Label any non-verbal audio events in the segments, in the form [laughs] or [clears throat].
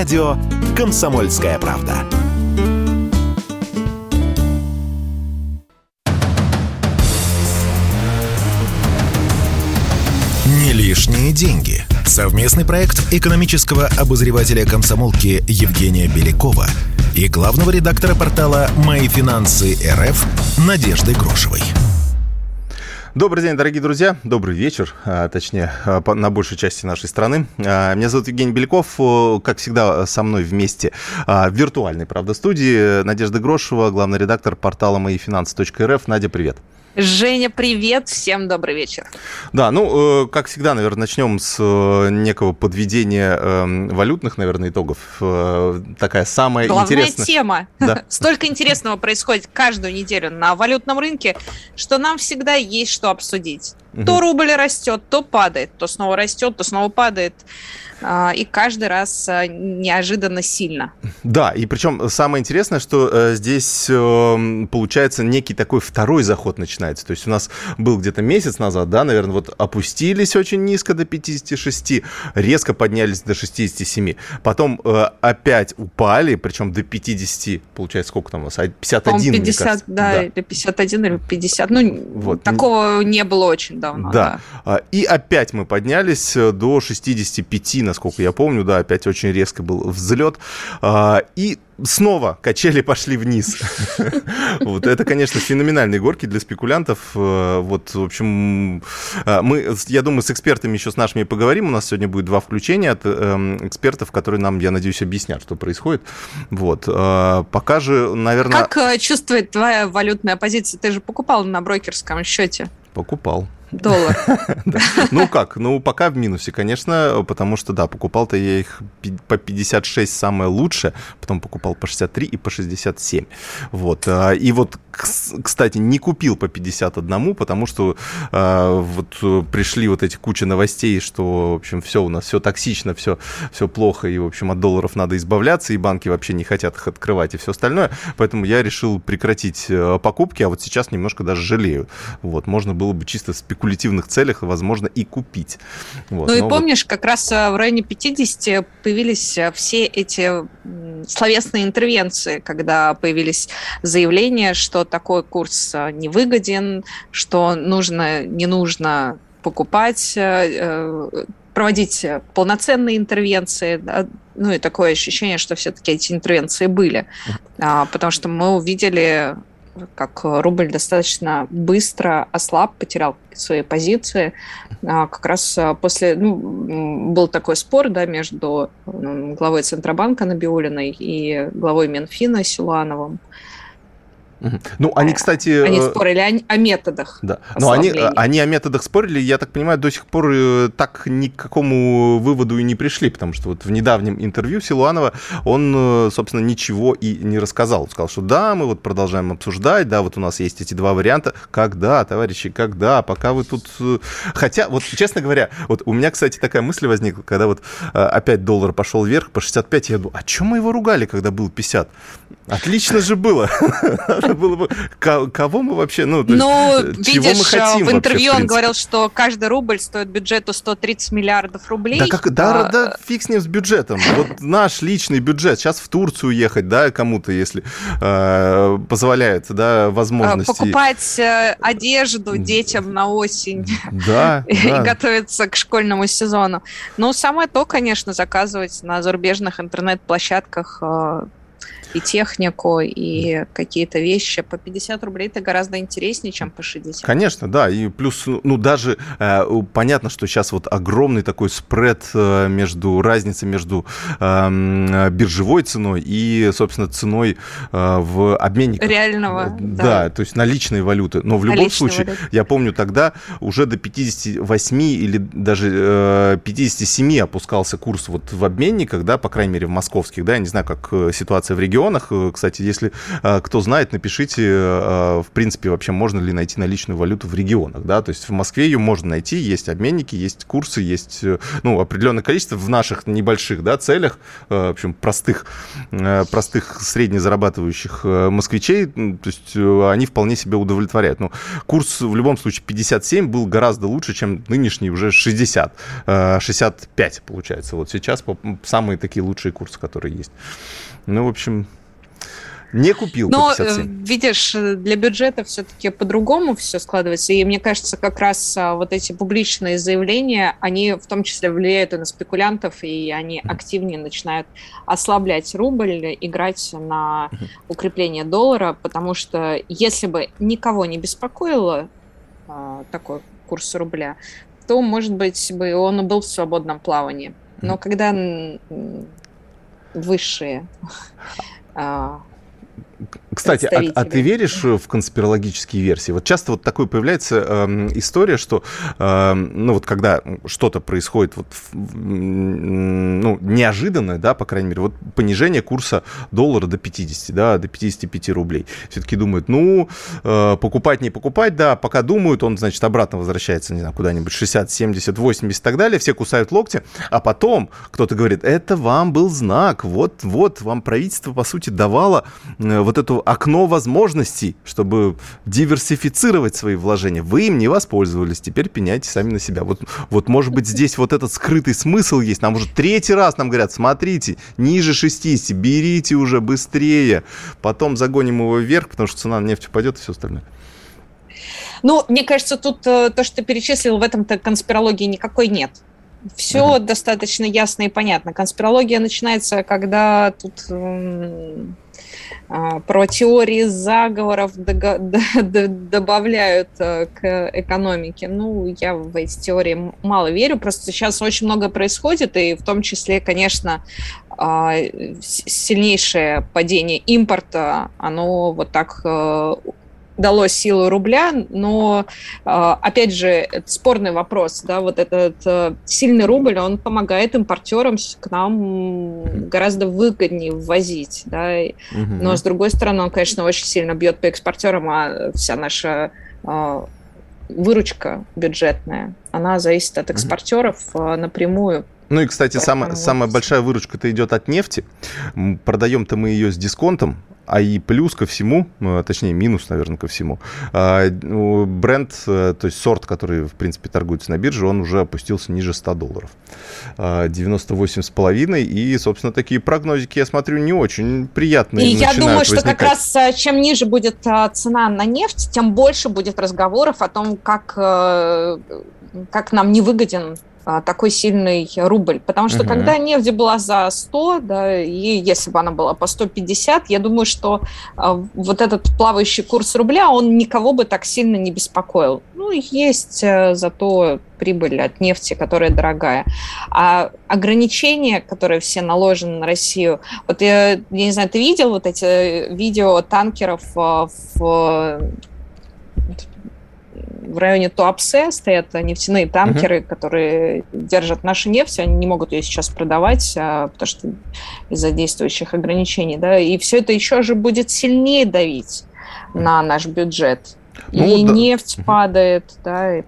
радио «Комсомольская правда». Не лишние деньги. Совместный проект экономического обозревателя комсомолки Евгения Белякова и главного редактора портала «Мои финансы РФ» Надежды Грошевой. Добрый день, дорогие друзья. Добрый вечер, а, точнее, а, на большей части нашей страны. А, меня зовут Евгений Беляков. Как всегда, со мной вместе в виртуальной, правда, студии Надежда Грошева, главный редактор портала «Мои финансы.рф». Надя, привет. Женя, привет, всем добрый вечер. Да, ну, э, как всегда, наверное, начнем с э, некого подведения эм, валютных, наверное, итогов. Э, такая самая Главная интересная... тема. Да. [laughs] Столько интересного происходит каждую неделю на валютном рынке, что нам всегда есть что обсудить. Угу. То рубль растет, то падает, то снова растет, то снова падает. А, и каждый раз а, неожиданно сильно. Да, и причем самое интересное, что э, здесь э, получается некий такой второй заход начинается. То есть у нас был где-то месяц назад, да, наверное, вот опустились очень низко до 56, резко поднялись до 67, потом э, опять упали, причем до 50, получается, сколько там у нас, 51, 50, кажется. Да, да, или 51, или 50, ну, вот. такого не было очень давно. Да, да. и опять мы поднялись до 65, насколько я помню, да, опять очень резко был взлет. А, и снова качели пошли вниз. [laughs] Вот это, конечно, феноменальные горки для спекулянтов. Э, вот, в общем, э, мы, я думаю, с экспертами еще с нашими поговорим. У нас сегодня будет два включения от эм, экспертов, которые нам, я надеюсь, объяснят, что происходит. Вот. Э, пока же, наверное... Как чувствует твоя валютная позиция? Ты же покупал на брокерском счете. Покупал доллар. [laughs] Ну как, ну пока в минусе, конечно, потому что, да, покупал-то я их по 56 самое лучшее, потом покупал по 63 и по 67. Вот. А, и вот, кстати, не купил по 51, потому что а, вот пришли вот эти куча новостей, что, в общем, все у нас, все токсично, все, все плохо, и, в общем, от долларов надо избавляться, и банки вообще не хотят их открывать и все остальное. Поэтому я решил прекратить э, покупки, а вот сейчас немножко даже жалею. Вот, можно было бы чисто спекулировать спекулятивных целях, возможно, и купить. Вот. Ну и помнишь, как раз э, в районе 50 появились э, все эти словесные интервенции, когда появились заявления, что такой курс э, невыгоден, что нужно, не нужно покупать, проводить полноценные интервенции, ну и такое ощущение, что все-таки эти интервенции были, а, потому что мы увидели как рубль достаточно быстро ослаб, потерял свои позиции. А, как раз а, после... Ну, был такой спор да, между главой Центробанка Набиулиной и главой Минфина Силуановым. Ну, они, кстати... Они э, спорили о, о методах. Да. Но они, они о методах спорили, я так понимаю, до сих пор э, так ни к какому выводу и не пришли, потому что вот в недавнем интервью Силуанова он, э, собственно, ничего и не рассказал. Он сказал, что да, мы вот продолжаем обсуждать, да, вот у нас есть эти два варианта. Когда, товарищи, когда? Пока вы тут... Хотя, вот, честно говоря, вот у меня, кстати, такая мысль возникла, когда вот опять доллар пошел вверх по 65, я думаю, а чем мы его ругали, когда был 50? Отлично же было. [laughs] было бы... Кого мы вообще... Ну, ну есть, э, видишь, мы хотим в интервью вообще, в он говорил, что каждый рубль стоит бюджету 130 миллиардов рублей. Да, как, да, а... да фиг с ним с бюджетом. Вот наш личный бюджет. Сейчас в Турцию ехать, да, кому-то, если э, позволяет, да, возможности. Покупать э, одежду детям на осень. Да, [laughs] И готовиться к школьному сезону. Ну, самое то, конечно, заказывать на зарубежных интернет-площадках э, и технику, и какие-то вещи. По 50 рублей это гораздо интереснее, чем по 60. Конечно, да. И плюс, ну, даже э, понятно, что сейчас вот огромный такой спред э, между, разница между э, биржевой ценой и, собственно, ценой э, в обменниках. Реального, э, да. Да, то есть наличной валюты. Но в любом Наличной случае, валюты. я помню, тогда уже до 58 или даже э, 57 опускался курс вот в обменниках, да, по крайней мере, в московских, да, я не знаю, как э, ситуация в регионах. Кстати, если кто знает, напишите, в принципе, вообще можно ли найти наличную валюту в регионах, да, то есть в Москве ее можно найти, есть обменники, есть курсы, есть, ну, определенное количество в наших небольших, да, целях, в общем, простых, простых среднезарабатывающих москвичей, то есть они вполне себя удовлетворяют. Ну, курс в любом случае 57 был гораздо лучше, чем нынешний уже 60, 65 получается. Вот сейчас самые такие лучшие курсы, которые есть. Ну, в общем, не купил Но, по 57. Э, видишь, для бюджета все-таки по-другому все складывается. И мне кажется, как раз а, вот эти публичные заявления, они в том числе влияют и на спекулянтов, и они активнее начинают ослаблять рубль, играть на укрепление доллара, потому что если бы никого не беспокоило а, такой курс рубля, то, может быть, бы он был в свободном плавании. Но когда высшие а, кстати, а, а ты веришь в конспирологические версии? Вот часто вот такое появляется э, история, что, э, ну вот когда что-то происходит вот, ну, неожиданное, да, по крайней мере, вот понижение курса доллара до 50, да, до 55 рублей. Все-таки думают, ну, э, покупать, не покупать, да, пока думают, он, значит, обратно возвращается, не знаю, куда-нибудь 60, 70, 80 и так далее, все кусают локти, а потом кто-то говорит, это вам был знак, вот, вот, вам правительство, по сути, давало э, вот это окно возможностей, чтобы диверсифицировать свои вложения. Вы им не воспользовались, теперь пеняйте сами на себя. Вот, вот может быть, здесь вот этот скрытый смысл есть. Нам уже третий раз нам говорят, смотрите, ниже 60, берите уже быстрее. Потом загоним его вверх, потому что цена на нефть упадет и все остальное. Ну, мне кажется, тут э, то, что ты перечислил, в этом-то конспирологии никакой нет. Все uh-huh. достаточно ясно и понятно. Конспирология начинается, когда тут а, про теории заговоров [laughs] добавляют э, к экономике. Ну, я в эти теории мало верю, просто сейчас очень много происходит, и в том числе, конечно, а, сильнейшее падение импорта, оно вот так э, дало силу рубля, но, а, опять же, это спорный вопрос, да, вот этот э, сильный рубль, он помогает импортерам к нам гораздо выгоднее ввозить, да, угу. но, с другой стороны, он, конечно, очень сильно бьет по экспортерам, а вся наша а, выручка бюджетная, она зависит от экспортеров угу. напрямую. Ну и, кстати, самая, самая большая выручка-то идет от нефти. Продаем-то мы ее с дисконтом, а и плюс ко всему, э, точнее минус, наверное, ко всему, а, бренд, э, то есть сорт, который, в принципе, торгуется на бирже, он уже опустился ниже 100 долларов. 98,5 а, и, собственно, такие прогнозики, я смотрю, не очень приятные. И я думаю, что как раз э, чем ниже будет цена на нефть, тем больше будет разговоров о том, как как нам не выгоден а, такой сильный рубль. Потому что угу. когда нефть была за 100, да, и если бы она была по 150, я думаю, что а, вот этот плавающий курс рубля, он никого бы так сильно не беспокоил. Ну, есть а, зато прибыль от нефти, которая дорогая. А ограничения, которые все наложены на Россию, вот я, я не знаю, ты видел вот эти видео танкеров в в районе Туапсе стоят нефтяные танкеры, uh-huh. которые держат нашу нефть, они не могут ее сейчас продавать, а, потому что из-за действующих ограничений, да, и все это еще же будет сильнее давить на наш бюджет. Ну, и да. нефть uh-huh. падает, да.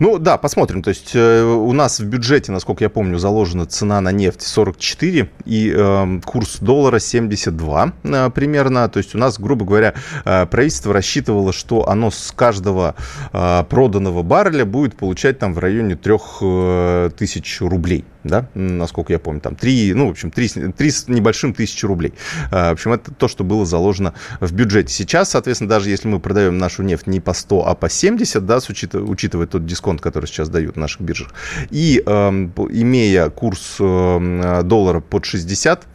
Ну да, посмотрим. То есть э, у нас в бюджете, насколько я помню, заложена цена на нефть 44 и э, курс доллара 72 э, примерно. То есть у нас, грубо говоря, э, правительство рассчитывало, что оно с каждого э, проданного барреля будет получать там в районе 3000 э, рублей да, насколько я помню, там 3, ну, в общем, 3, 3 с небольшим тысячи рублей. А, в общем, это то, что было заложено в бюджете. Сейчас, соответственно, даже если мы продаем нашу нефть не по 100, а по 70, да, с учитывая, учитывая тот дисконт, который сейчас дают в наших биржах, и э, имея курс э, доллара под 60,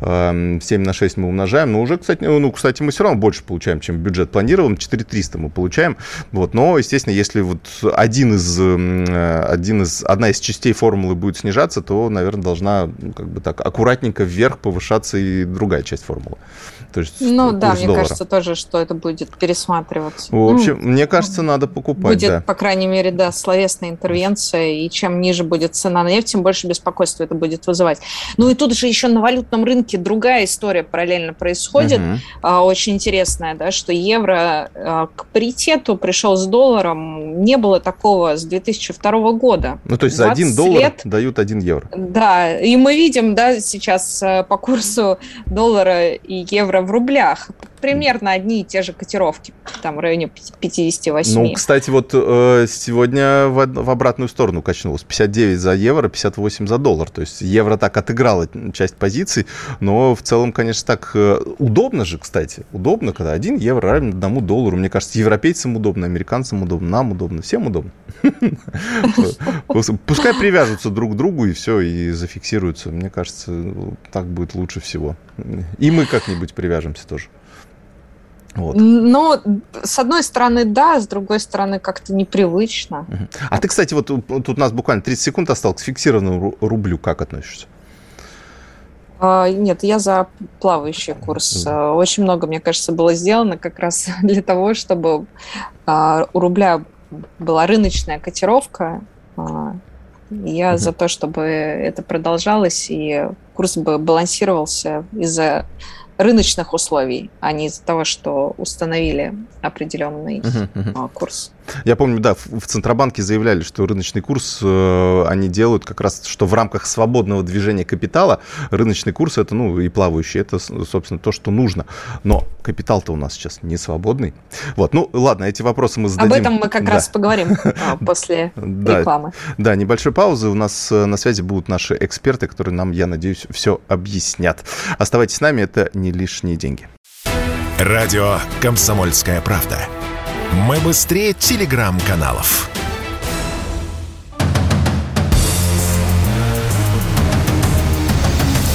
7 эм, на 6 мы умножаем, но уже, кстати, ну, кстати, мы все равно больше получаем, чем бюджет планирован, 4300 мы получаем, вот, но, естественно, если вот один из, э, один из, одна из частей формулы будет снижаться, то, наверное, должна, ну, как бы так, аккуратненько вверх повышаться и другая часть формулы. То есть ну да, мне доллара. кажется тоже, что это будет пересматриваться. В общем, ну, мне кажется, надо покупать. Будет, да. по крайней мере, да, словесная интервенция, и чем ниже будет цена на нефть, тем больше беспокойства это будет вызывать. Ну и тут же еще на валютном рынке другая история параллельно происходит, uh-huh. очень интересная, да, что евро а, к паритету пришел с долларом, не было такого с 2002 года. Ну, то есть за один доллар лет, дают один евро. Да, и мы видим, да, сейчас по курсу доллара и евро в рублях примерно одни и те же котировки, там в районе 58. Ну, кстати, вот э, сегодня в, в обратную сторону качнулось. 59 за евро, 58 за доллар. То есть евро так отыграло часть позиций, но в целом, конечно, так э, удобно же, кстати. Удобно, когда один евро равен одному доллару. Мне кажется, европейцам удобно, американцам удобно, нам удобно, всем удобно. [laughs] Пускай привяжутся друг к другу и все, и зафиксируются. Мне кажется, так будет лучше всего. И мы как-нибудь привяжемся тоже. Вот. Но, с одной стороны, да, с другой стороны, как-то непривычно. А ты, кстати, вот тут у нас буквально 30 секунд осталось к фиксированному рублю. Как относишься? А, нет, я за плавающий курс. А, очень много, мне кажется, было сделано как раз [laughs] для того, чтобы а, у рубля была рыночная котировка. Я угу. за то, чтобы это продолжалось и курс бы балансировался из-за рыночных условий, а не из-за того, что установили определенный uh-huh, uh-huh. курс. Я помню, да, в Центробанке заявляли, что рыночный курс э, они делают как раз, что в рамках свободного движения капитала рыночный курс это, ну, и плавающий, это, собственно, то, что нужно. Но капитал-то у нас сейчас не свободный. Вот, ну, ладно, эти вопросы мы зададим. Об этом мы как да. раз поговорим [laughs] а, после рекламы. Да, небольшой паузы. У нас э, на связи будут наши эксперты, которые нам, я надеюсь, все объяснят. Оставайтесь с нами, это не лишние деньги. Радио «Комсомольская правда». Мы быстрее телеграм-каналов.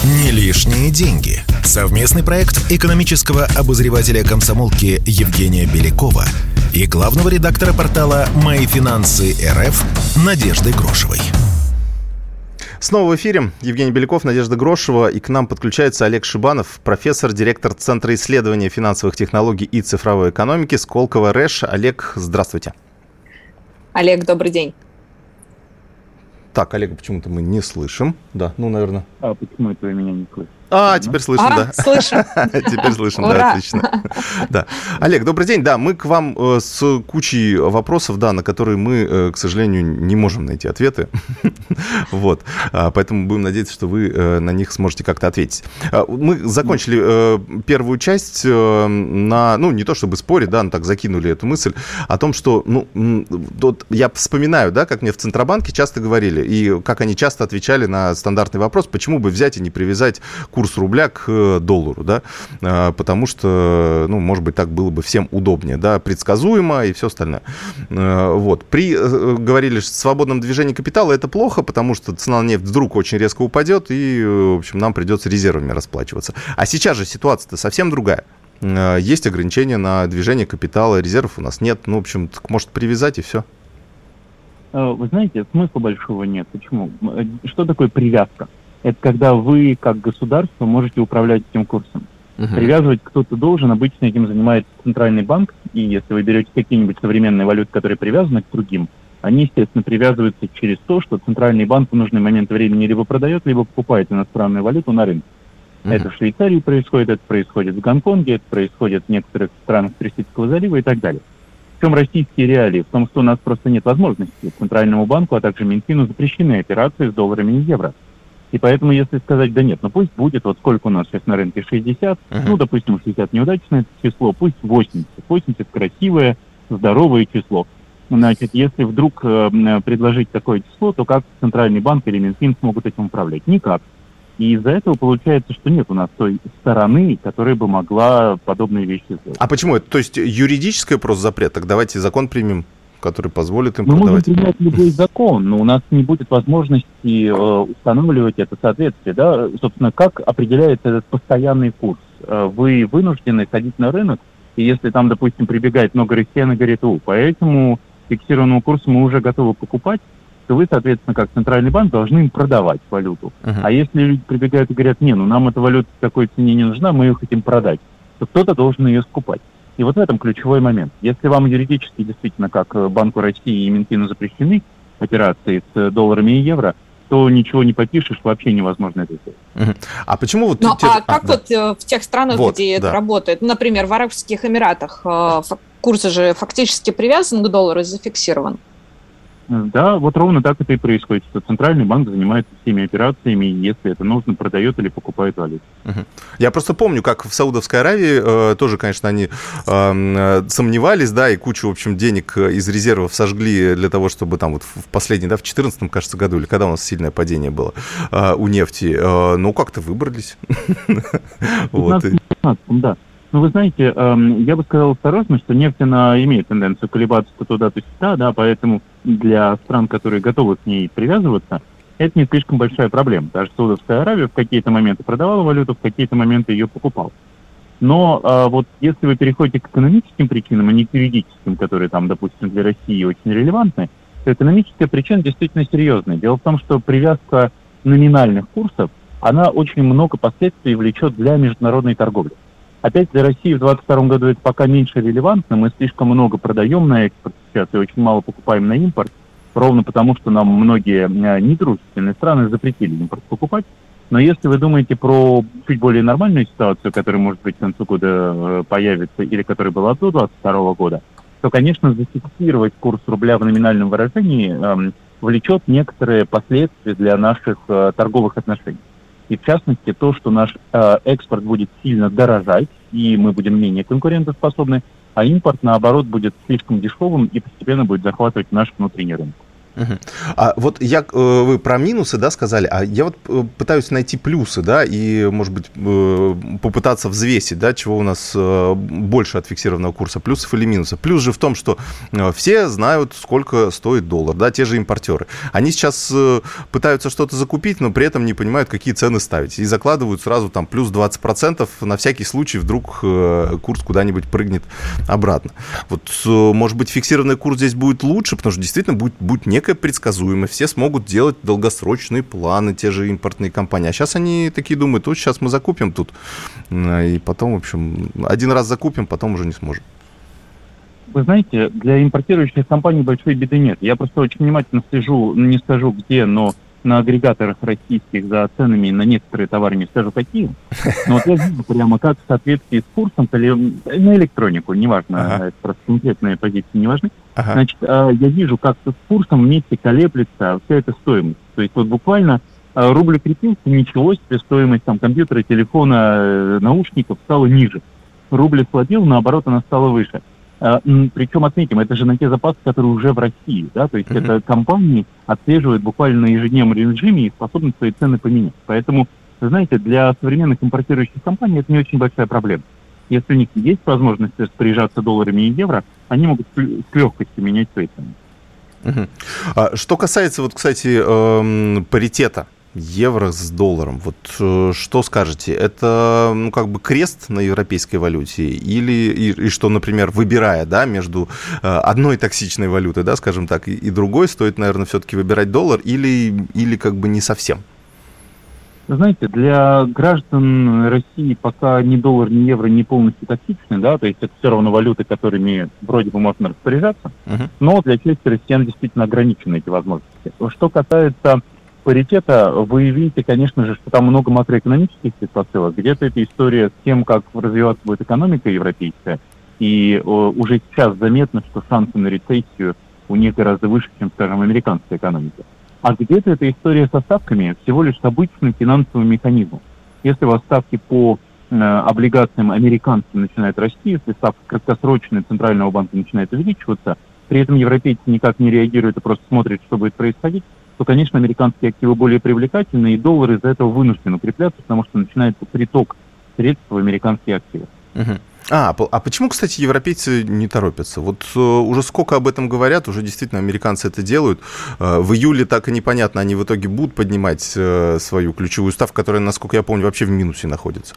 Не лишние деньги. Совместный проект экономического обозревателя комсомолки Евгения Белякова и главного редактора портала «Мои финансы РФ» Надежды Грошевой. Снова в эфире Евгений Беляков, Надежда Грошева. И к нам подключается Олег Шибанов, профессор, директор Центра исследования финансовых технологий и цифровой экономики Сколково РЭШ. Олег, здравствуйте. Олег, добрый день. Так, Олега почему-то мы не слышим. Да, ну, наверное. А почему это вы меня не слышите? А, теперь слышим, а, да. Слышим. [laughs] Теперь слышим, да, отлично. Да. Олег, добрый день. Да, мы к вам э, с кучей вопросов, да, на которые мы, э, к сожалению, не можем найти ответы. [laughs] Вот. А, поэтому будем надеяться, что вы э, на них сможете как-то ответить. А, мы закончили первую часть на, ну, не то чтобы спорить, да, но так закинули эту мысль о том, что, ну, вот я вспоминаю, да, как мне в Центробанке часто говорили, и как они часто отвечали на стандартный вопрос, почему бы взять и не привязать курс рубля к э, доллару, да, а, потому что, ну, может быть, так было бы всем удобнее, да, предсказуемо и все остальное. А, вот. При, э, говорили, что свободном движении капитала это плохо, потому что цена на нефть вдруг очень резко упадет, и, в общем, нам придется резервами расплачиваться. А сейчас же ситуация-то совсем другая есть ограничения на движение капитала, резервов у нас нет. Ну, в общем, может привязать и все. Вы знаете, смысла большого нет. Почему? Э, что такое привязка? Это когда вы, как государство, можете управлять этим курсом. Uh-huh. Привязывать кто-то должен, обычно этим занимается центральный банк, и если вы берете какие-нибудь современные валюты, которые привязаны к другим, они, естественно, привязываются через то, что центральный банк в нужный момент времени либо продает, либо покупает иностранную валюту на рынке. Uh-huh. Это в Швейцарии происходит, это происходит в Гонконге, это происходит в некоторых странах Персидского залива и так далее. В чем российские реалии? В том, что у нас просто нет возможности Центральному банку, а также Минфину запрещены операции с долларами и евро. И поэтому, если сказать, да нет, ну пусть будет, вот сколько у нас сейчас на рынке, 60, uh-huh. ну, допустим, 60 неудачное число, пусть 80. 80 красивое, здоровое число. Значит, если вдруг э, предложить такое число, то как Центральный банк или Минфин смогут этим управлять? Никак. И из-за этого получается, что нет у нас той стороны, которая бы могла подобные вещи сделать. А почему это? То есть юридическое просто запрет? Так давайте закон примем который позволит им Мы продавать. можем принять любой закон, но у нас не будет возможности э, устанавливать это соответствие. Да? Собственно, как определяется этот постоянный курс? Э, вы вынуждены ходить на рынок, и если там, допустим, прибегает много россиян и говорит, о, по этому фиксированному курсу мы уже готовы покупать, то вы, соответственно, как центральный банк, должны им продавать валюту. Uh-huh. А если люди прибегают и говорят, не, ну нам эта валюта в такой цене не нужна, мы ее хотим продать, то кто-то должен ее скупать. И вот в этом ключевой момент. Если вам юридически действительно, как э, Банку России и Минфину запрещены операции с долларами и евро, то ничего не попишешь, вообще невозможно это сделать. А почему вот... Ну, те... а, а как да. вот э, в тех странах, вот, где да. это работает? Например, в Арабских Эмиратах э, курс же фактически привязан к доллару и зафиксирован. Да, вот ровно так это и происходит, что центральный банк занимается всеми операциями, если это нужно, продает или покупает валюту. Угу. Я просто помню, как в Саудовской Аравии э, тоже, конечно, они э, сомневались, да, и кучу, в общем, денег из резервов сожгли для того, чтобы там вот в последний, да, в 2014, кажется, году, или когда у нас сильное падение было э, у нефти, э, ну, как-то выбрались. [laughs] В 2015, да. Ну, вы знаете, эм, я бы сказал осторожно, что нефть, она имеет тенденцию колебаться то туда, то сюда, да, поэтому для стран, которые готовы к ней привязываться, это не слишком большая проблема. Даже Саудовская Аравия в какие-то моменты продавала валюту, в какие-то моменты ее покупала. Но а, вот если вы переходите к экономическим причинам, а не к юридическим, которые там, допустим, для России очень релевантны, то экономическая причина действительно серьезная. Дело в том, что привязка номинальных курсов, она очень много последствий влечет для международной торговли. Опять для России в 2022 году это пока меньше релевантно. Мы слишком много продаем на экспорт сейчас и очень мало покупаем на импорт. Ровно потому, что нам многие э, недружественные страны запретили импорт покупать. Но если вы думаете про чуть более нормальную ситуацию, которая, может быть, к концу года э, появится или которая была до 2022 года, то, конечно, зафиксировать курс рубля в номинальном выражении э, влечет некоторые последствия для наших э, торговых отношений. И в частности, то, что наш э, экспорт будет сильно дорожать, и мы будем менее конкурентоспособны, а импорт, наоборот, будет слишком дешевым и постепенно будет захватывать наш внутренний рынок. А вот я, э, вы про минусы, да, сказали, а я вот э, пытаюсь найти плюсы, да, и, может быть, э, попытаться взвесить, да, чего у нас больше от фиксированного курса, плюсов или минусов. Плюс же в том, что все знают, сколько стоит доллар, да, те же импортеры. Они сейчас пытаются что-то закупить, но при этом не понимают, какие цены ставить. И закладывают сразу там плюс 20% на всякий случай, вдруг курс куда-нибудь прыгнет обратно. Вот, может быть, фиксированный курс здесь будет лучше, потому что действительно будет, будет некая некая предсказуемость, все смогут делать долгосрочные планы, те же импортные компании. А сейчас они такие думают, вот сейчас мы закупим тут, и потом, в общем, один раз закупим, потом уже не сможем. Вы знаете, для импортирующих компаний большой беды нет. Я просто очень внимательно слежу, не скажу где, но на агрегаторах российских за ценами на некоторые товары, не скажу какие. Но вот я вижу прямо как в соответствии с курсом, на электронику, неважно, ага. это просто конкретные позиции не важны. Ага. Значит, а, я вижу, как с курсом вместе колеблется вся эта стоимость. То есть вот буквально а, рубль крепился, ничего себе, стоимость там компьютера, телефона, э, наушников стала ниже. Рубль слабил, наоборот, она стала выше. А, Причем отметим, это же на те запасы, которые уже в России, да, то есть mm-hmm. это компании отслеживают буквально на ежедневном режиме и способны свои цены поменять. Поэтому, вы знаете, для современных импортирующих компаний это не очень большая проблема. Если у них есть возможность распоряжаться долларами и евро, они могут с легкостью менять свои цены. А, что касается, вот, кстати, э, паритета евро с долларом. Вот э, что скажете? Это ну, как бы крест на европейской валюте? Или и, и что, например, выбирая да, между э, одной токсичной валютой, да, скажем так, и, и другой, стоит, наверное, все-таки выбирать доллар или, или как бы не совсем? Знаете, для граждан России пока ни доллар, ни евро не полностью токсичны, да, то есть это все равно валюты, которыми вроде бы можно распоряжаться, uh-huh. но для части россиян действительно ограничены эти возможности. Что касается паритета, вы видите, конечно же, что там много макроэкономических предпосылок. Где-то эта история с тем, как развиваться будет экономика европейская, и о, уже сейчас заметно, что шансы на рецессию у них гораздо выше, чем, скажем, американская экономика. А где-то эта история со ставками всего лишь обычным финансовым механизмом. Если у вас ставки по э, облигациям американским начинают расти, если ставка краткосрочная Центрального банка начинает увеличиваться, при этом европейцы никак не реагируют и просто смотрят, что будет происходить, то, конечно, американские активы более привлекательны, и доллар из-за этого вынужден укрепляться, потому что начинается приток средств в американские активы. Угу. А, а почему, кстати, европейцы не торопятся? Вот э, уже сколько об этом говорят, уже действительно американцы это делают. Э, в июле так и непонятно, они в итоге будут поднимать э, свою ключевую ставку, которая, насколько я помню, вообще в минусе находится.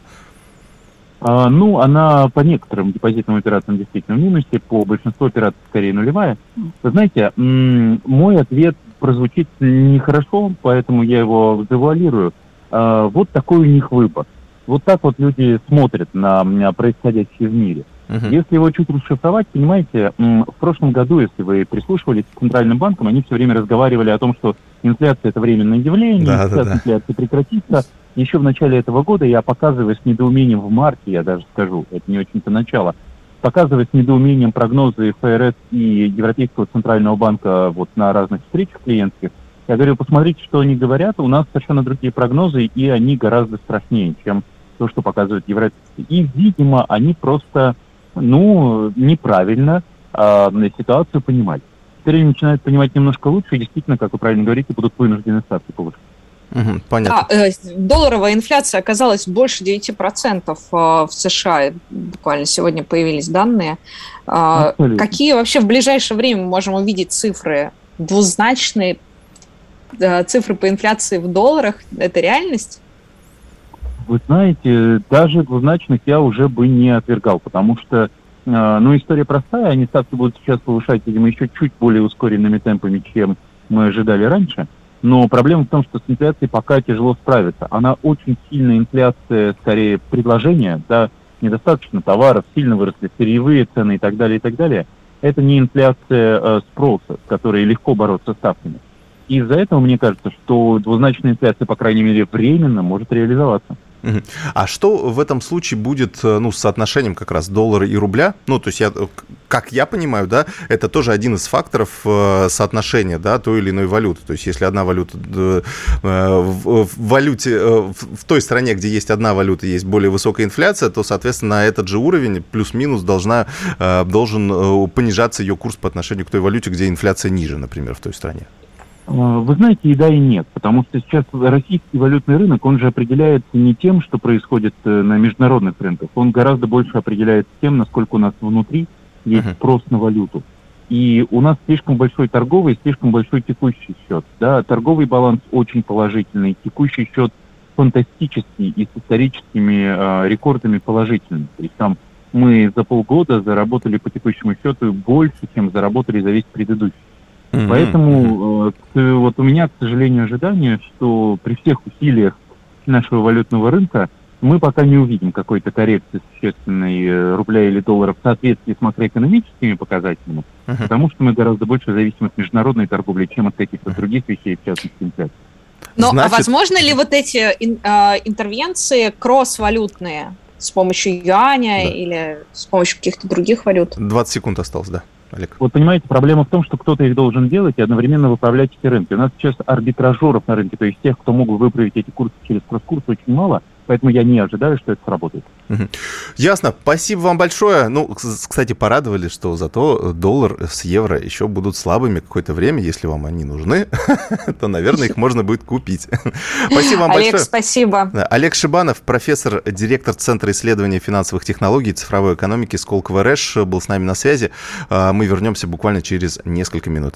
А, ну, она по некоторым депозитным операциям действительно в минусе, по большинству операций скорее нулевая. Вы знаете, мой ответ прозвучит нехорошо, поэтому я его завуалирую. А, вот такой у них выбор. Вот так вот люди смотрят на, на происходящее в мире. Uh-huh. Если его чуть расшифровать, понимаете, в прошлом году, если вы прислушивались к Центральным банкам, они все время разговаривали о том, что инфляция это временное явление, да, сейчас да, да. инфляция прекратится. Еще в начале этого года я показываю с недоумением в марте, я даже скажу, это не очень-то начало, показывая с недоумением прогнозы ФРС и Европейского центрального банка вот на разных встречах клиентских, я говорю, посмотрите, что они говорят, у нас совершенно другие прогнозы, и они гораздо страшнее, чем то, что показывают европейские. И, видимо, они просто, ну, неправильно э, ситуацию понимали. Теперь они начинают понимать немножко лучше, и действительно, как вы правильно говорите, будут вынуждены ставки повышать. Угу, понятно. А, э, долларовая инфляция оказалась больше 9% э, в США. Буквально сегодня появились данные. Э, Абсолютно. Какие вообще в ближайшее время мы можем увидеть цифры? Двузначные э, цифры по инфляции в долларах? Это реальность? Вы знаете, даже двузначных я уже бы не отвергал, потому что, ну, история простая, они ставки будут сейчас повышать, видимо, еще чуть более ускоренными темпами, чем мы ожидали раньше. Но проблема в том, что с инфляцией пока тяжело справиться. Она очень сильная инфляция, скорее, предложения, да, недостаточно товаров, сильно выросли сырьевые цены и так далее, и так далее. Это не инфляция э, спроса, с которой легко бороться ставками. Из-за этого мне кажется, что двузначная инфляция, по крайней мере, временно может реализоваться. А что в этом случае будет э, ну, с соотношением как раз доллара и рубля? Ну, то есть, я, э, как я понимаю, да, это тоже один из факторов э, соотношения да, той или иной валюты. То есть, если одна валюта в валюте, в той стране, где есть одна валюта, есть более высокая инфляция, то, соответственно, на этот же уровень плюс-минус должна, должен понижаться ее курс по отношению к той валюте, где инфляция ниже, например, в той стране. А, вы знаете, и да, и нет, потому что сейчас российский валютный рынок, он же определяется не тем, что происходит э, на международных рынках, он гораздо больше определяется тем, насколько у нас внутри есть uh-huh. спрос на валюту. И у нас слишком большой торговый, слишком большой текущий счет. Да, торговый баланс очень положительный, текущий счет фантастический и с историческими э, рекордами положительный. То есть там мы за полгода заработали по текущему счету больше, чем заработали за весь предыдущий. Mm-hmm. Поэтому э, вот у меня, к сожалению, ожидание, что при всех усилиях нашего валютного рынка мы пока не увидим какой-то коррекции существенной э, рубля или доллара в соответствии с макроэкономическими показателями, uh-huh. потому что мы гораздо больше зависим от международной торговли, чем от каких-то других вещей, в частности, инфляции. Но а Значит... а возможно ли вот эти ин, э, интервенции кросс-валютные с помощью юаня да. или с помощью каких-то других валют? 20 секунд осталось, да. Олег? Вот понимаете, проблема в том, что кто-то их должен делать и одновременно выправлять эти рынки. У нас сейчас арбитражеров на рынке, то есть тех, кто могут выправить эти курсы через кросс-курс, очень мало – Поэтому я не ожидаю, что это сработает. Ясно. Спасибо вам большое. Ну, кстати, порадовали, что зато доллар с евро еще будут слабыми какое-то время. Если вам они нужны, [laughs] то, наверное, их можно будет купить. [laughs] Спасибо вам Олег, большое. спасибо. Олег Шибанов, профессор, директор Центра исследования финансовых технологий и цифровой экономики Сколково РЭШ, был с нами на связи. А, мы вернемся буквально через несколько минут.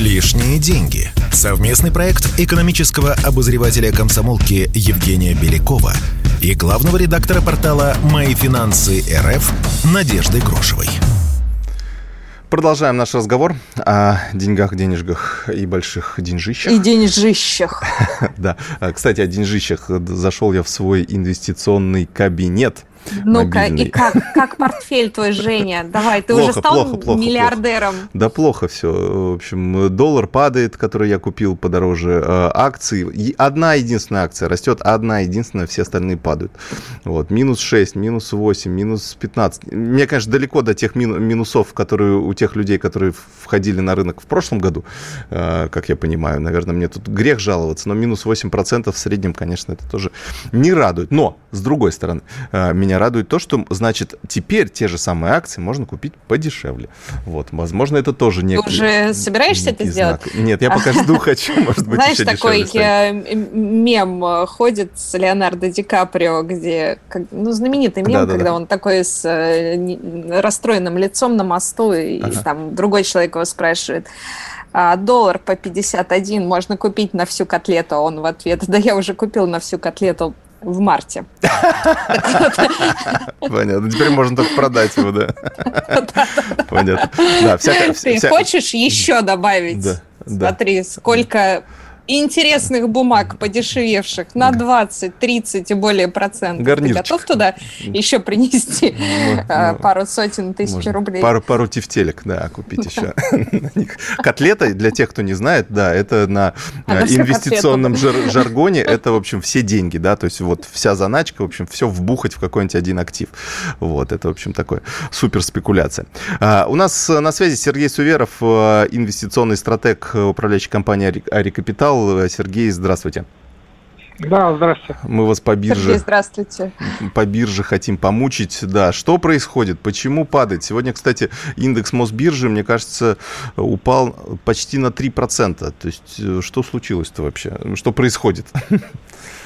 Лишние деньги. Совместный проект экономического обозревателя комсомолки Евгения Белякова и главного редактора портала «Мои финансы РФ» Надежды Грошевой. Продолжаем наш разговор о деньгах, денежках и больших деньжищах. И деньжищах. [laughs] Да. Кстати, о деньжищах. Зашел я в свой инвестиционный кабинет – ну-ка, и как, как портфель твой, Женя? Давай, ты плохо, уже стал плохо, плохо, миллиардером? Плохо. Да плохо все. В общем, доллар падает, который я купил подороже. Э, акции, одна единственная акция растет, одна единственная, все остальные падают. Вот, минус 6, минус 8, минус 15. Мне, конечно, далеко до тех минусов, которые у тех людей, которые входили на рынок в прошлом году, э, как я понимаю. Наверное, мне тут грех жаловаться, но минус 8% в среднем, конечно, это тоже не радует. Но, с другой стороны, э, меня радует то, что, значит, теперь те же самые акции можно купить подешевле. Вот, возможно, это тоже не. Ты уже собираешься это сделать? Нет, я пока жду хочу, может быть, Знаешь, такой э, мем э, ходит с Леонардо Ди Каприо, где, ну, знаменитый мем, когда он такой с э, расстроенным лицом на мосту, и там другой человек его спрашивает, а, доллар по 51 можно купить на всю котлету, а он в ответ, да я уже купил на всю котлету в марте. Понятно. Теперь можно только продать его, да. Понятно. Ты хочешь еще добавить? Смотри, сколько интересных бумаг, подешевевших на 20, 30 и более процентов. Гарнирчик. Ты готов туда еще принести [laughs] ну, пару сотен тысяч рублей? Пару, пару тефтелек, да, купить еще. [laughs] Котлета, для тех, кто не знает, да, это на а, инвестиционном [laughs] жаргоне, это, в общем, все деньги, да, то есть вот вся заначка, в общем, все вбухать в какой-нибудь один актив. Вот, это, в общем, такой супер спекуляция. А, у нас на связи Сергей Суверов, э, инвестиционный стратег управляющей компании Ари Капитал. Сергей, здравствуйте. Да, здравствуйте. Мы вас по бирже... Сергей, здравствуйте. По бирже хотим помучить. Да, что происходит? Почему падает? Сегодня, кстати, индекс Мосбиржи, мне кажется, упал почти на 3%. То есть, э, что случилось-то вообще? Что происходит? [laughs]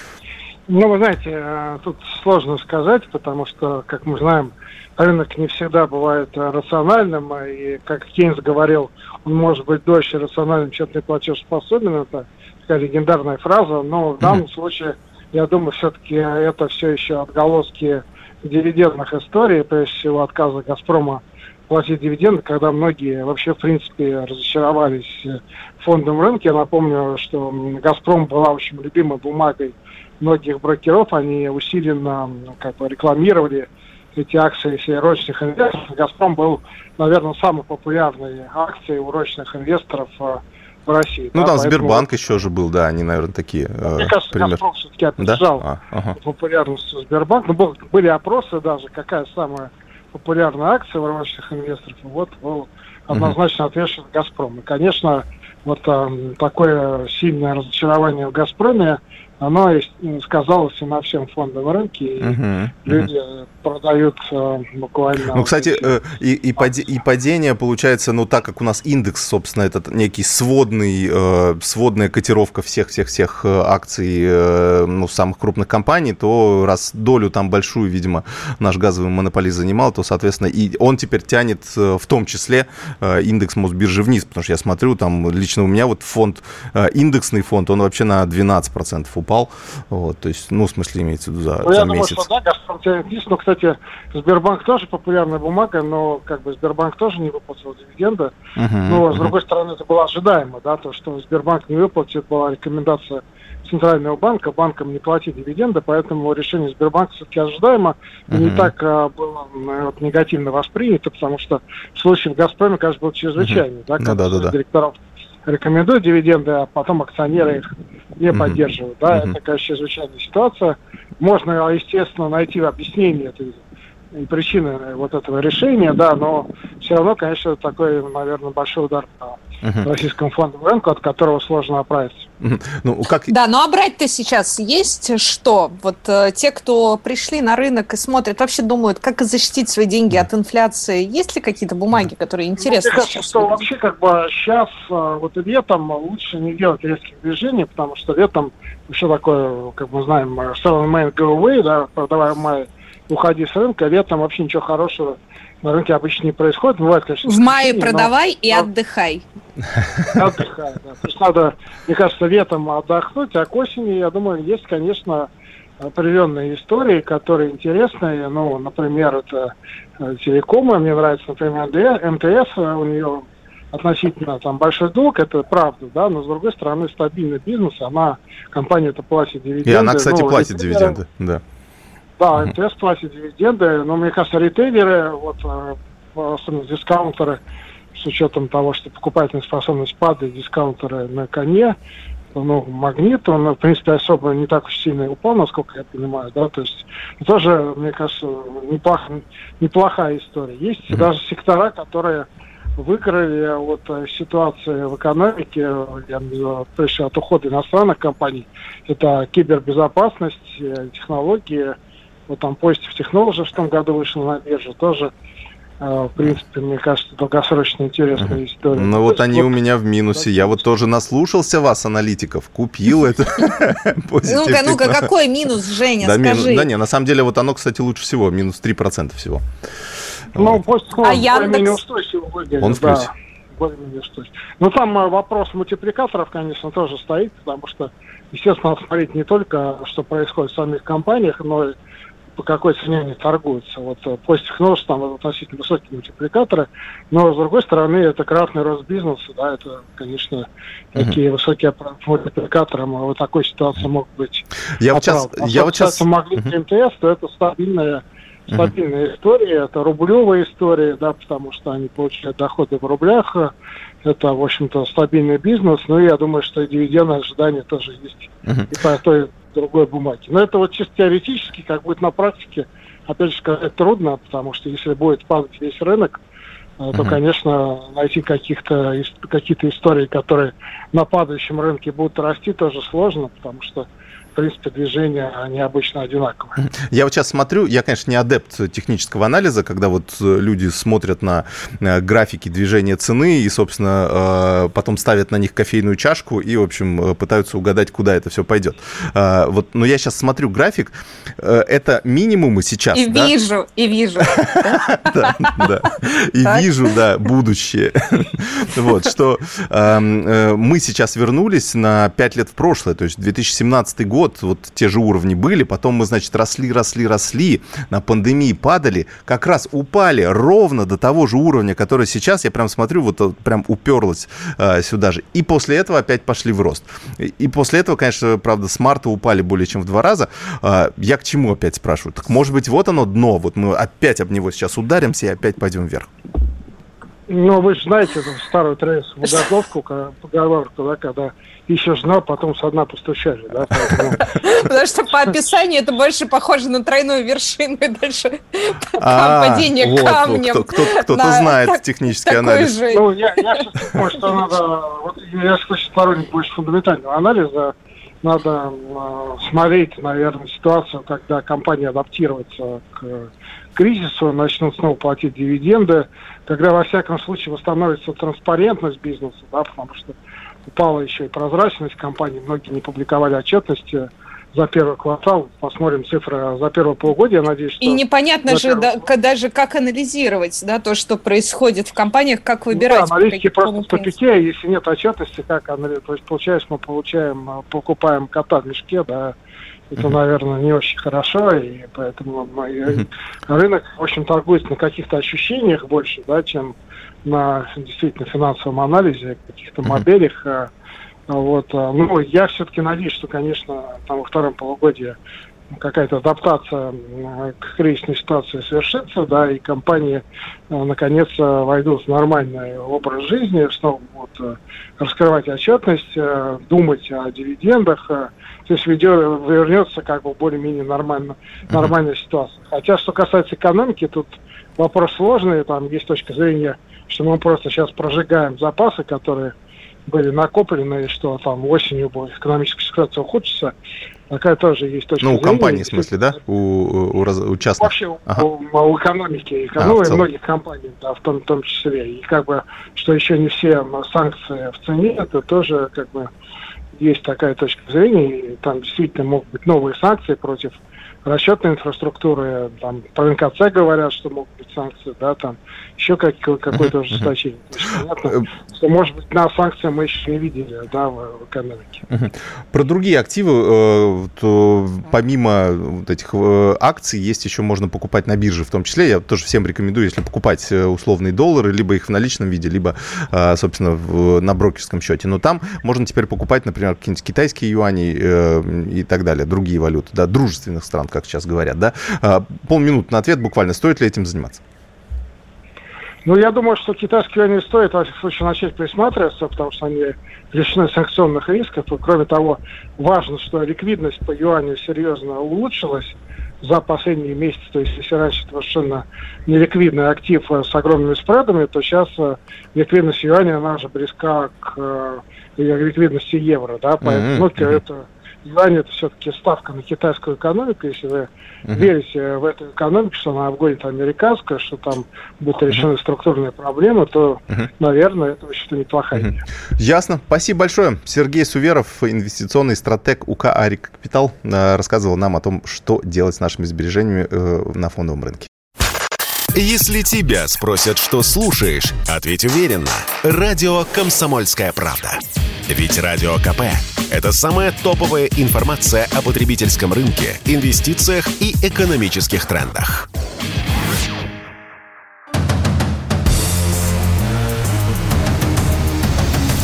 Ну, вы знаете, э, тут сложно сказать, потому что, как мы знаем, рынок не всегда бывает э, рациональным, и, как Кейнс говорил, он может быть дольше рациональным, чем ты платежеспособен, это такая легендарная фраза, но в данном случае, я думаю, все-таки это все еще отголоски дивидендных историй, прежде всего отказа «Газпрома» платить дивиденды, когда многие вообще, в принципе, разочаровались в фондовом рынке. Я напомню, что «Газпром» была очень любимой бумагой многих брокеров, они усиленно как бы рекламировали эти акции среднерочных инвесторов. «Газпром» был, наверное, самой популярной акцией у рочных инвесторов э, в России. Ну, да, там поэтому... Сбербанк еще же был, да, они, наверное, такие. Э, Мне кажется, пример. «Газпром» все-таки опережал да? а, ага. популярностью Сбербанка. Ну, были опросы даже, какая самая популярная акция у рочных инвесторов. Вот был однозначно отвешен «Газпром». И, конечно, вот э, такое сильное разочарование в «Газпроме» оно сказалось и на всем фондовом рынке. И uh-huh, люди uh-huh. продают э, буквально... Ну, кстати, э, и, и, пади, и падение получается, ну, так как у нас индекс, собственно, этот некий сводный, э, сводная котировка всех-всех-всех э, акций, э, ну, самых крупных компаний, то раз долю там большую, видимо, наш газовый монополист занимал, то, соответственно, и он теперь тянет э, в том числе э, индекс Мосбиржи вниз, потому что я смотрю, там лично у меня вот фонд, э, индексный фонд, он вообще на 12% упал. Вот, то есть, ну, в смысле, имеется в виду за, ну, за я месяц. Думаю, что, да, Газпром но, кстати, Сбербанк тоже популярная бумага, но как бы Сбербанк тоже не выплатил дивиденды. Uh-huh, но, uh-huh. с другой стороны, это было ожидаемо, да, то, что Сбербанк не выплатит, была рекомендация Центрального банка банкам не платить дивиденды, поэтому решение Сбербанка все-таки ожидаемо uh-huh. не так а, было вот, негативно воспринято, потому что в случае в Газпроме, конечно, был чрезвычайный, uh-huh. да, ну, да, да, да. директоров рекомендуют дивиденды, а потом акционеры их не mm-hmm. поддерживают. Да, mm-hmm. это, конечно, чрезвычайная ситуация. Можно, естественно, найти объяснение этой и причины вот этого решения, да, но все равно, конечно, такой, наверное, большой удар по uh-huh. российскому фондовому рынку, от которого сложно оправиться. Ну, как... Да, но а то сейчас есть что? Вот э, те, кто пришли на рынок и смотрят, вообще думают, как защитить свои деньги от инфляции. Есть ли какие-то бумаги, которые интересны ну, мне кажется, что вообще как бы сейчас, э, вот летом лучше не делать резких движений, потому что летом еще такое, как мы знаем, sell in May, go away, да, продавая в мае уходи с рынка, летом вообще ничего хорошего на рынке обычно не происходит. Бывает, конечно, в мае продавай но... и отдыхай. [laughs] Отдыхай, да. То есть надо, мне кажется, летом отдохнуть, а к осени, я думаю, есть, конечно, определенные истории, которые интересные. Ну, например, это э, телекомы. Мне нравится, например, МТС. У нее относительно там большой долг, это правда, да, но с другой стороны стабильный бизнес, она, компания это платит дивиденды. И она, кстати, ну, платит дивиденды, да. Да, МТС платит дивиденды, но мне кажется, ритейлеры, вот, э, особенно дискаунтеры, с учетом того, что покупательная способность падает, дискаунтеры на коне, ну, магнит, он, в принципе, особо не так уж сильно упал, насколько я понимаю, да, то есть тоже, мне кажется, неплох, неплохая история. Есть mm-hmm. даже сектора, которые выиграли от э, ситуации в экономике, я прежде от ухода иностранных компаний, это кибербезопасность, э, технологии, вот там Positive Technology в том году вышел на биржу, тоже э, в принципе, мне кажется, долгосрочно интересная история. Ну вот они у меня в минусе. Я вот тоже наслушался вас, аналитиков, купил [laughs] это. Ну-ка, ну-ка, какой минус, Женя, скажи. Да не, на самом деле вот оно, кстати, лучше всего, минус 3% всего. Ну, а Яндекс? Он в плюсе. Но там э, вопрос мультипликаторов, конечно, тоже стоит, потому что, естественно, надо смотреть не только, что происходит в самих компаниях, но и по какой цене они торгуются. Вот Post Technologies там относительно высокие мультипликаторы, но с другой стороны это кратный рост бизнеса, да, это, конечно, uh-huh. такие высокие мультипликаторы в такой ситуации могут быть. Я вот сейчас, а я вот сейчас... могли uh-huh. МТС, то это стабильная стабильная uh-huh. история, это рублевая история, да, потому что они получают доходы в рублях, это, в общем-то, стабильный бизнес, но я думаю, что и дивидендные ожидания тоже есть uh-huh. и по той, другой бумаге. Но это вот чисто теоретически, как будет на практике, опять же сказать трудно, потому что если будет падать весь рынок, uh-huh. то, конечно, найти каких-то, какие-то истории, которые на падающем рынке будут расти, тоже сложно, потому что принципе, движения, они обычно одинаковые. Я вот сейчас смотрю, я, конечно, не адепт технического анализа, когда вот э, люди смотрят на э, графики движения цены и, собственно, э, потом ставят на них кофейную чашку и, в общем, пытаются угадать, куда это все пойдет. Вот, но я сейчас смотрю график, это минимумы сейчас, И да? вижу, и вижу. [laughs] Да, да. И вижу, да, будущее. [laughs] Вот, что эм, мы сейчас вернулись на 5 лет в прошлое, то есть 2017 год, год вот те же уровни были, потом мы, значит, росли, росли, росли, на пандемии падали, как раз упали ровно до того же уровня, который сейчас, я прям смотрю, вот э, прям уперлась э, сюда же. И после этого опять пошли в рост. И после этого, конечно, правда, с марта упали более чем в два раза. Э, я к чему опять спрашиваю? Так может быть вот оно дно, вот мы опять об него сейчас ударимся и опять пойдем вверх. Ну, вы же знаете эту старую трейсовую готовку, поговорку, да, когда ищешь дно, потом со дна постучали, да, [laughs] Потому что по описанию это больше похоже на тройную вершину и дальше [laughs] а, падение камнем. Кто-то знает технический анализ. Ну, я сейчас думаю, что надо, я сейчас сторонник больше фундаментального анализа, надо смотреть, наверное, ситуацию, когда компания адаптируется к кризису, начнут снова платить дивиденды, когда, во всяком случае, восстановится транспарентность бизнеса, да, потому что упала еще и прозрачность компании, многие не публиковали отчетности за первый квартал. Посмотрим цифры за первое полугодие, надеюсь, что... И непонятно же первый... да, даже, как анализировать да, то, что происходит в компаниях, как выбирать. Ну, да, аналитики просто в тупике, если нет отчетности, как анализировать. То есть, получается, мы получаем, покупаем кота в мешке, да, это, наверное, не очень хорошо, и поэтому рынок, в общем, торгуется на каких-то ощущениях больше, да, чем на действительно финансовом анализе, каких-то моделях. А, вот. А, ну, я все-таки надеюсь, что, конечно, там во втором полугодии какая-то адаптация к кризисной ситуации совершится, да, и компании а, наконец войдут в нормальный образ жизни, снова будут раскрывать отчетность, думать о дивидендах, то есть видео вернется как бы более-менее нормально, нормальная ситуация. Хотя, что касается экономики, тут вопрос сложный, там есть точка зрения, что мы просто сейчас прожигаем запасы, которые были накоплены, и что там осенью будет экономическая ситуация ухудшится. Такая тоже есть точка Ну, у компании, в смысле, да? У, у, у частных? Вообще ага. у, у экономики, а, ну, и многих компаний, да, в том, в том числе. И как бы, что еще не все санкции в цене, это тоже как бы есть такая точка зрения, и там действительно могут быть новые санкции против расчетной инфраструктуры, там про НКЦ говорят, что могут быть санкции, да, там еще как, какое-то ужесточение. Понятно, э, что, может быть, на санкции мы еще не видели, да, в, в экономике. Про другие активы, э, то помимо вот этих э, акций, есть еще можно покупать на бирже в том числе. Я тоже всем рекомендую, если покупать условные доллары, либо их в наличном виде, либо, собственно, на брокерском счете. Но там можно теперь покупать, например, какие-нибудь китайские юани и так далее, другие валюты, да, дружественных стран, как сейчас говорят, да. Полминуты на ответ буквально. Стоит ли этим заниматься? Ну, я думаю, что китайские юани стоит, во всяком случае, начать присматриваться, потому что они лишены санкционных рисков. И, кроме того, важно, что ликвидность по юаню серьезно улучшилась за последние месяцы. То есть, если раньше это совершенно неликвидный актив с огромными спредами, то сейчас э, ликвидность юаня, она уже близка к э, ликвидности евро. Да? Поэтому mm-hmm. это юань это все-таки ставка на китайскую экономику. Если вы uh-huh. верите в эту экономику, что она обгонит американскую, что там будут решены uh-huh. структурные проблемы, то, uh-huh. наверное, это очень неплохая uh-huh. идея. Ясно. Спасибо большое. Сергей Суверов, инвестиционный стратег УК Арик Капитал, э, рассказывал нам о том, что делать с нашими сбережениями э, на фондовом рынке. Если тебя спросят, что слушаешь, ответь уверенно. Радио «Комсомольская правда». Ведь Радио КП – это самая топовая информация о потребительском рынке, инвестициях и экономических трендах.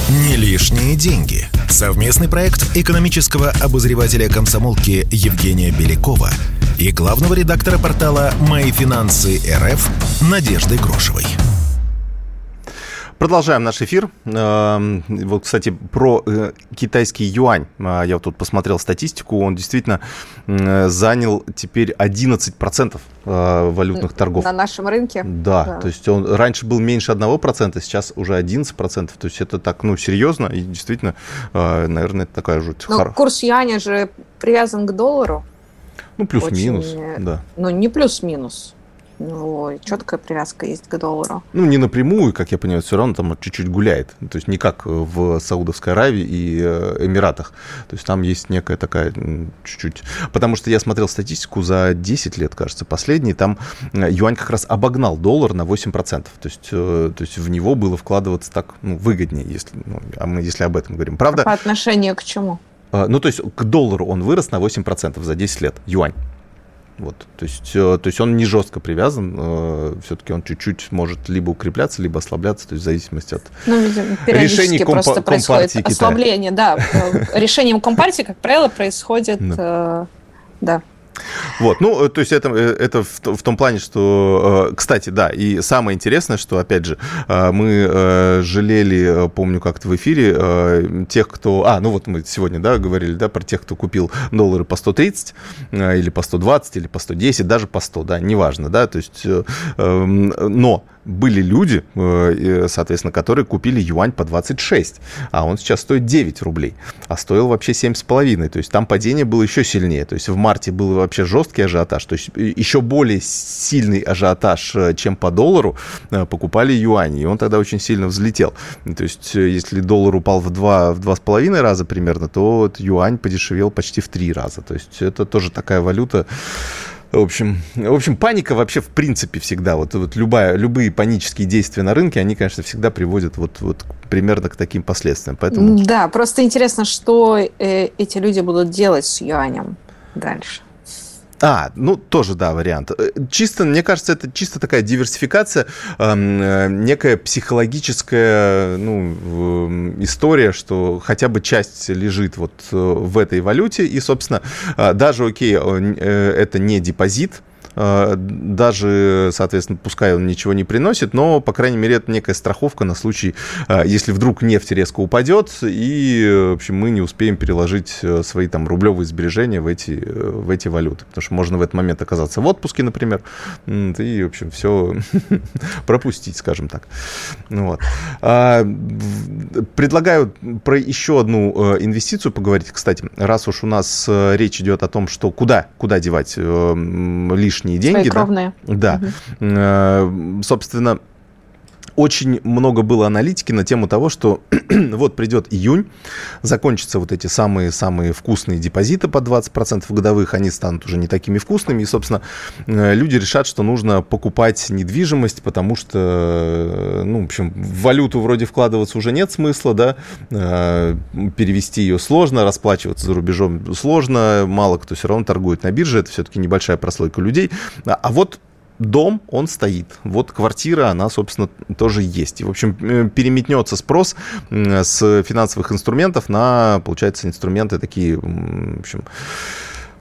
Не лишние деньги. Совместный проект экономического обозревателя комсомолки Евгения Белякова – и главного редактора портала «Мои финансы РФ» Надежды Грошевой. Продолжаем наш эфир. Эм, вот, кстати, про э, китайский юань. А, я вот тут посмотрел статистику. Он действительно занял теперь 11% э, валютных торгов. На нашем рынке? Да, да. то есть он раньше был меньше 1%, сейчас уже 11%. То есть это так, ну, серьезно. И действительно, э, наверное, это такая жуть. Но Хар... курс юаня же привязан к доллару. Ну, плюс-минус, да. Ну, не плюс-минус. Ну, четкая привязка есть к доллару. Ну, не напрямую, как я понимаю, все равно там чуть-чуть гуляет. То есть не как в Саудовской Аравии и э, Эмиратах. То есть там есть некая такая чуть-чуть... Потому что я смотрел статистику за 10 лет, кажется, последний. Там э, юань как раз обогнал доллар на 8%. То есть, э, то есть в него было вкладываться так ну, выгоднее, если, ну, а если об этом говорим. Правда? По отношению к чему? А, ну, то есть к доллару он вырос на 8% за 10 лет, юань. Вот, то есть, э, то есть он не жестко привязан, э, все-таки он чуть-чуть может либо укрепляться, либо ослабляться, то есть в зависимости от ну, решений компа- просто происходит Компартии ослабление, Китая. да. [laughs] Решением Компартии, как правило, происходит, да. Э. Вот, ну, то есть это, это в, том плане, что, кстати, да, и самое интересное, что, опять же, мы жалели, помню, как-то в эфире, тех, кто... А, ну вот мы сегодня, да, говорили, да, про тех, кто купил доллары по 130, или по 120, или по 110, даже по 100, да, неважно, да, то есть, эм, но были люди, э, соответственно, которые купили юань по 26, а он сейчас стоит 9 рублей, а стоил вообще 7,5, то есть там падение было еще сильнее, то есть в марте был вообще жесткий ажиотаж, то есть еще более сильный ажиотаж, э, чем по доллару, э, покупали юани, и он тогда очень сильно взлетел. То есть если доллар упал в 2, в 2,5 раза примерно, то вот юань подешевел почти в 3 раза, то есть это тоже такая валюта, в общем, в общем, паника вообще в принципе всегда, вот, вот любая, любые панические действия на рынке, они, конечно, всегда приводят вот, вот примерно к таким последствиям. Поэтому... Да, просто интересно, что э, эти люди будут делать с юанем дальше. А, ну тоже, да, вариант. Э, чисто, мне кажется, это чисто такая диверсификация, э, некая психологическая ну, э, история, что хотя бы часть лежит вот э, в этой валюте, и, собственно, э, даже, окей, э, это не депозит, даже, соответственно, пускай он ничего не приносит, но, по крайней мере, это некая страховка на случай, а, если вдруг нефть резко упадет, и, в общем, мы не успеем переложить э, свои там рублевые сбережения в эти, э, в эти валюты. Потому что можно в этот момент оказаться в отпуске, например, и, в общем, все [laughs] пропустить, скажем так. Вот. А, предлагаю про еще одну э, инвестицию поговорить. Кстати, раз уж у нас речь идет о том, что куда, куда девать лишние лишние деньги. Свои кровные. Да. да. Угу. Собственно, очень много было аналитики на тему того, что [clears throat] вот придет июнь, закончатся вот эти самые-самые вкусные депозиты по 20% годовых, они станут уже не такими вкусными, и, собственно, э, люди решат, что нужно покупать недвижимость, потому что, э, ну, в общем, в валюту вроде вкладываться уже нет смысла, да, э, перевести ее сложно, расплачиваться за рубежом сложно, мало кто все равно торгует на бирже, это все-таки небольшая прослойка людей, а вот дом, он стоит. Вот квартира, она, собственно, тоже есть. И, в общем, э, переметнется спрос с финансовых инструментов на, получается, инструменты такие, в общем,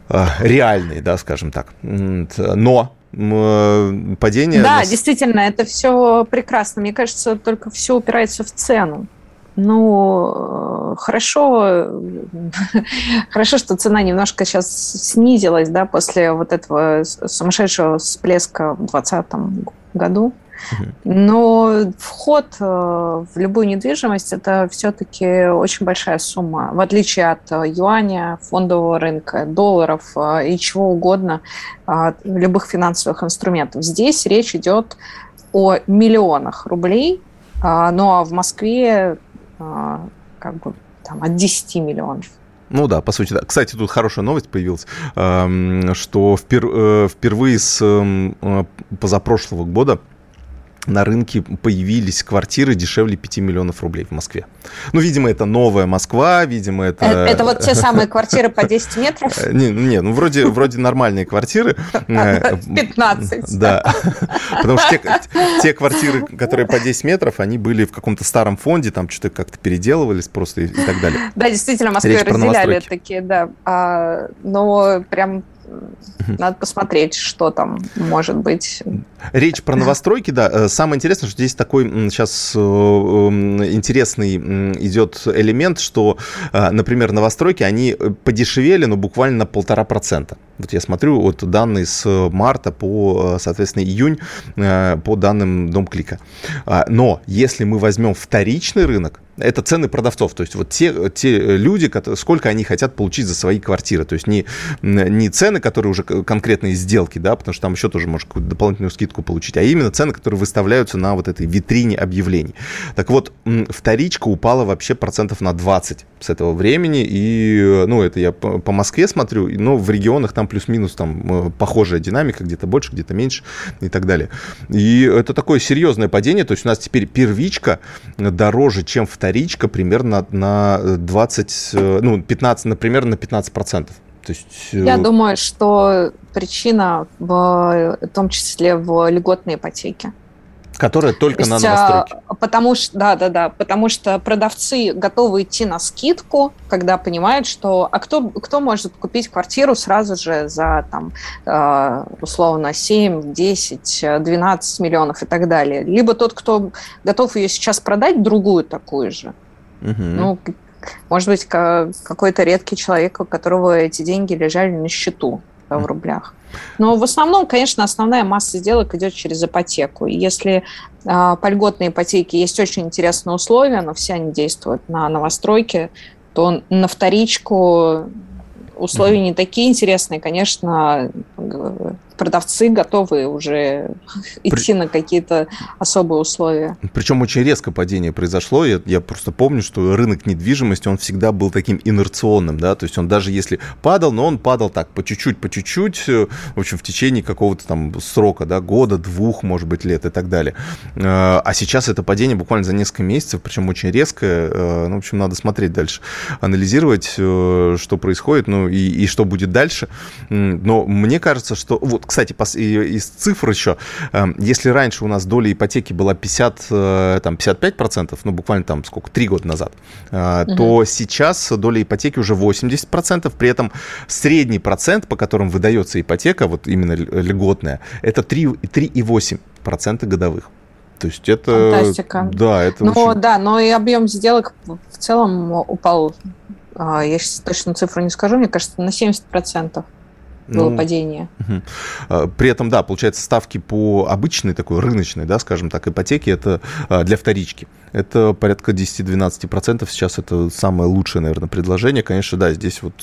э, реальные, да, скажем так. Но э, падение... Да, нас... действительно, это все прекрасно. Мне кажется, только все упирается в цену. Ну, хорошо, [laughs] хорошо, что цена немножко сейчас снизилась, да, после вот этого сумасшедшего всплеска в 2020 году. Но вход э, в любую недвижимость это все-таки очень большая сумма, в отличие от э, юаня, фондового рынка, долларов э, и чего угодно, любых финансовых инструментов. Здесь речь идет о миллионах рублей, ну а в Москве а, как бы там, от 10 миллионов. Ну да, по сути, да. Кстати, тут хорошая новость появилась, что э, впервые с эм, э, позапрошлого года на рынке появились квартиры дешевле 5 миллионов рублей в Москве. Ну, видимо, это новая Москва, видимо, это... Это, это вот те самые квартиры по 10 метров? Э, не, не ну, вроде, вроде нормальные квартиры. 15. [laughs] Э, да. Потому что те, те квартиры, которые по 10 метров, они были в каком-то старом фонде, там что-то как-то переделывались просто и, и так далее. Да, действительно, Москве разделяли такие, да. А, но прям надо посмотреть, что там может быть. Речь про новостройки, да. Э, самое интересное, что здесь такой сейчас э, интересный идет элемент, что, э, например, новостройки, они подешевели, но буквально на полтора процента. Вот я смотрю вот данные с марта по, соответственно, июнь по данным Домклика. А, но если мы возьмем вторичный рынок, это цены продавцов, то есть вот те, те люди, сколько они хотят получить за свои квартиры, то есть не, не цены, которые уже конкретные сделки, да, потому что там еще тоже может какую-то дополнительную скидку получить, а именно цены, которые выставляются на вот этой витрине объявлений. Так вот, вторичка упала вообще процентов на 20 с этого времени, и, ну, это я по, по Москве смотрю, но в регионах там плюс-минус там э, похожая динамика, где-то больше, где-то меньше и так далее. И это такое серьезное падение, то есть у нас теперь первичка дороже, чем вторичка, вторичка примерно на 20, э, ну, 15, например, на 15 процентов. То есть... Э, Я думаю, что причина в, в том числе в льготной ипотеке. Которая только То есть, на новостройке. А, потому что, да, да, да, потому что продавцы готовы идти на скидку, когда понимают, что, а кто, кто может купить квартиру сразу же за, там, э, условно, 7, 10, 12 миллионов и так далее. Либо тот, кто готов ее сейчас продать, другую такую же. Угу. Ну, может быть, какой-то редкий человек, у которого эти деньги лежали на счету в рублях. Но в основном, конечно, основная масса сделок идет через ипотеку. И если э, по льготной ипотеке есть очень интересные условия, но все они действуют на новостройке, то на вторичку условия не такие интересные, конечно, продавцы готовы уже идти При... на какие-то особые условия. Причем очень резко падение произошло. Я, я просто помню, что рынок недвижимости, он всегда был таким инерционным, да, то есть он даже если падал, но он падал так по чуть-чуть, по чуть-чуть, э, в общем, в течение какого-то там срока, да, года, двух, может быть, лет и так далее. Э, а сейчас это падение буквально за несколько месяцев, причем очень резкое. Э, ну, в общем, надо смотреть дальше, анализировать, что происходит, ну, и, и что будет дальше. Но мне кажется, что вот кстати, из цифр еще, эм, если раньше у нас доля ипотеки была 50, э, там, 55%, ну, буквально там сколько, три года назад, угу. то сейчас доля ипотеки уже 80%, при этом средний процент, по которым выдается ипотека, вот именно льготная, это 3,8% годовых. То есть это... Фантастика. Да, это но, очень... Да, но и объем сделок в целом упал, а, я сейчас точно цифру не скажу, мне кажется, на 70% было ну, падение. Угу. При этом, да, получается, ставки по обычной такой рыночной, да, скажем так, ипотеке, это а, для вторички. Это порядка 10-12%. Сейчас это самое лучшее, наверное, предложение. Конечно, да, здесь вот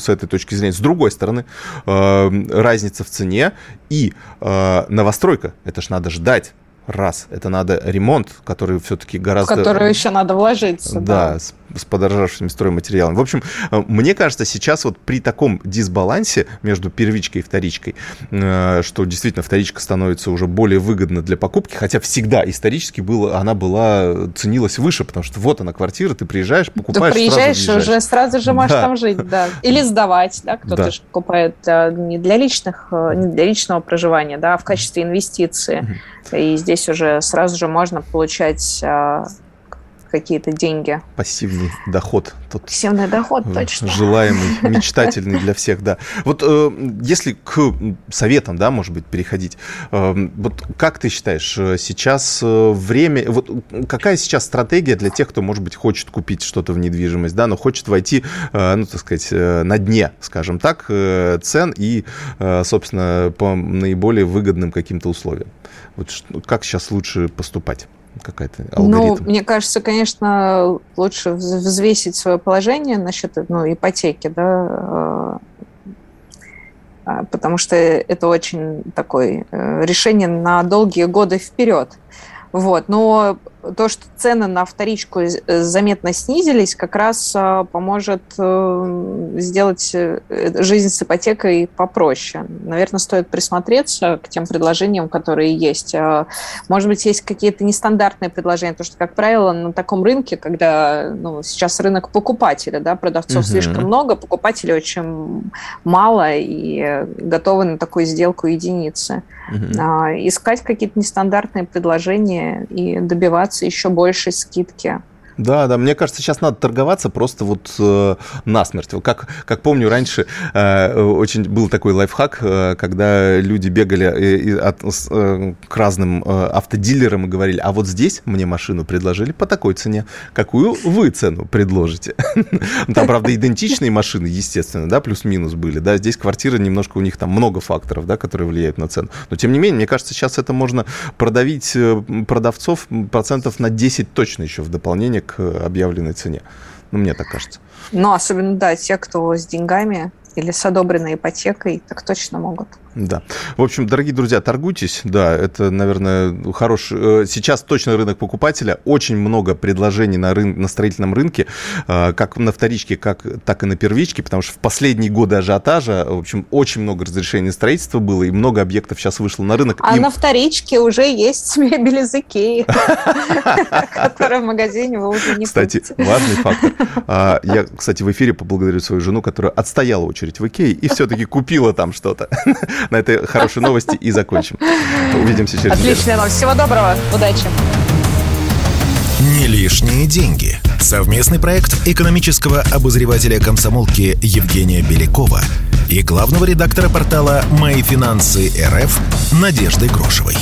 с этой точки зрения. С другой стороны, а, разница в цене и новостройка. Это ж надо ждать раз. Это надо ремонт, который все-таки гораздо... В который еще надо вложиться. Да, да. С, с подорожавшими стройматериалами. В общем, э, мне кажется, сейчас вот при таком дисбалансе между первичкой и вторичкой, э, что действительно вторичка становится уже более выгодна для покупки, хотя всегда исторически было, она была, ценилась выше, потому что вот она квартира, ты приезжаешь, покупаешь, Ты приезжаешь, сразу уже сразу же можешь да. там жить, да. Или сдавать, да, кто-то да. же покупает э, не для личных, не для личного проживания, да, а в качестве инвестиции. И здесь уже сразу же можно получать а, какие-то деньги. Пассивный доход. Тут Пассивный доход, точно. Желаемый, [laughs] мечтательный для всех, да. Вот э, если к советам, да, может быть, переходить, э, вот как ты считаешь, э, сейчас э, время, вот какая сейчас стратегия для тех, кто, может быть, хочет купить что-то в недвижимость, да, но хочет войти, э, ну, так сказать, э, на дне, скажем так, э, цен и, э, собственно, по наиболее выгодным каким-то условиям? Вот как сейчас лучше поступать? Какая-то ну, алгоритм? Ну, мне кажется, конечно, лучше взвесить свое положение насчет ну, ипотеки, да, э, потому что это очень такое э, решение на долгие годы вперед. Вот. Но то, что цены на вторичку э, заметно снизились, как раз э, поможет э, сделать жизнь с ипотекой попроще. Наверное, стоит присмотреться к тем предложениям, которые есть. Может быть, есть какие-то нестандартные предложения, потому что, как правило, на таком рынке, когда ну, сейчас рынок покупателя, да, продавцов угу. слишком много, покупателей очень мало и готовы на такую сделку единицы. Угу. Искать какие-то нестандартные предложения и добиваться еще большей скидки. Да, да, мне кажется, сейчас надо торговаться просто вот э, насмерть. Как, как помню, раньше э, очень был такой лайфхак, э, когда люди бегали э, от, э, к разным э, автодилерам и говорили, а вот здесь мне машину предложили по такой цене. Какую вы цену предложите? [laughs] Там, правда, идентичные машины, естественно, да, плюс-минус были, да, здесь квартира немножко, у них там много факторов, да, которые влияют на цену. Но, тем не менее, мне кажется, сейчас это можно продавить э, продавцов процентов на 10 точно еще в дополнение к объявленной цене. Ну, мне так кажется. Ну, особенно, да, те, кто с деньгами или с одобренной ипотекой, так точно могут. Да. В общем, дорогие друзья, торгуйтесь. Да, это, наверное, хороший... Э, сейчас точно рынок покупателя. Очень много предложений на, рын... на строительном рынке, э, как на вторичке, как, так и на первичке, потому что в последние годы ажиотажа, в общем, очень много разрешений строительства было, и много объектов сейчас вышло на рынок. А и... на вторичке уже есть мебель из Икеи, которая в магазине вы уже не Кстати, важный фактор. А, я, кстати, в эфире поблагодарю свою жену, которая отстояла очередь в Икее и все-таки купила там что-то на этой хорошей новости и закончим. Увидимся через Отличная новость. Всего доброго. Удачи. Не лишние деньги. Совместный проект экономического обозревателя комсомолки Евгения Белякова и главного редактора портала «Мои финансы РФ» Надежды Грошевой.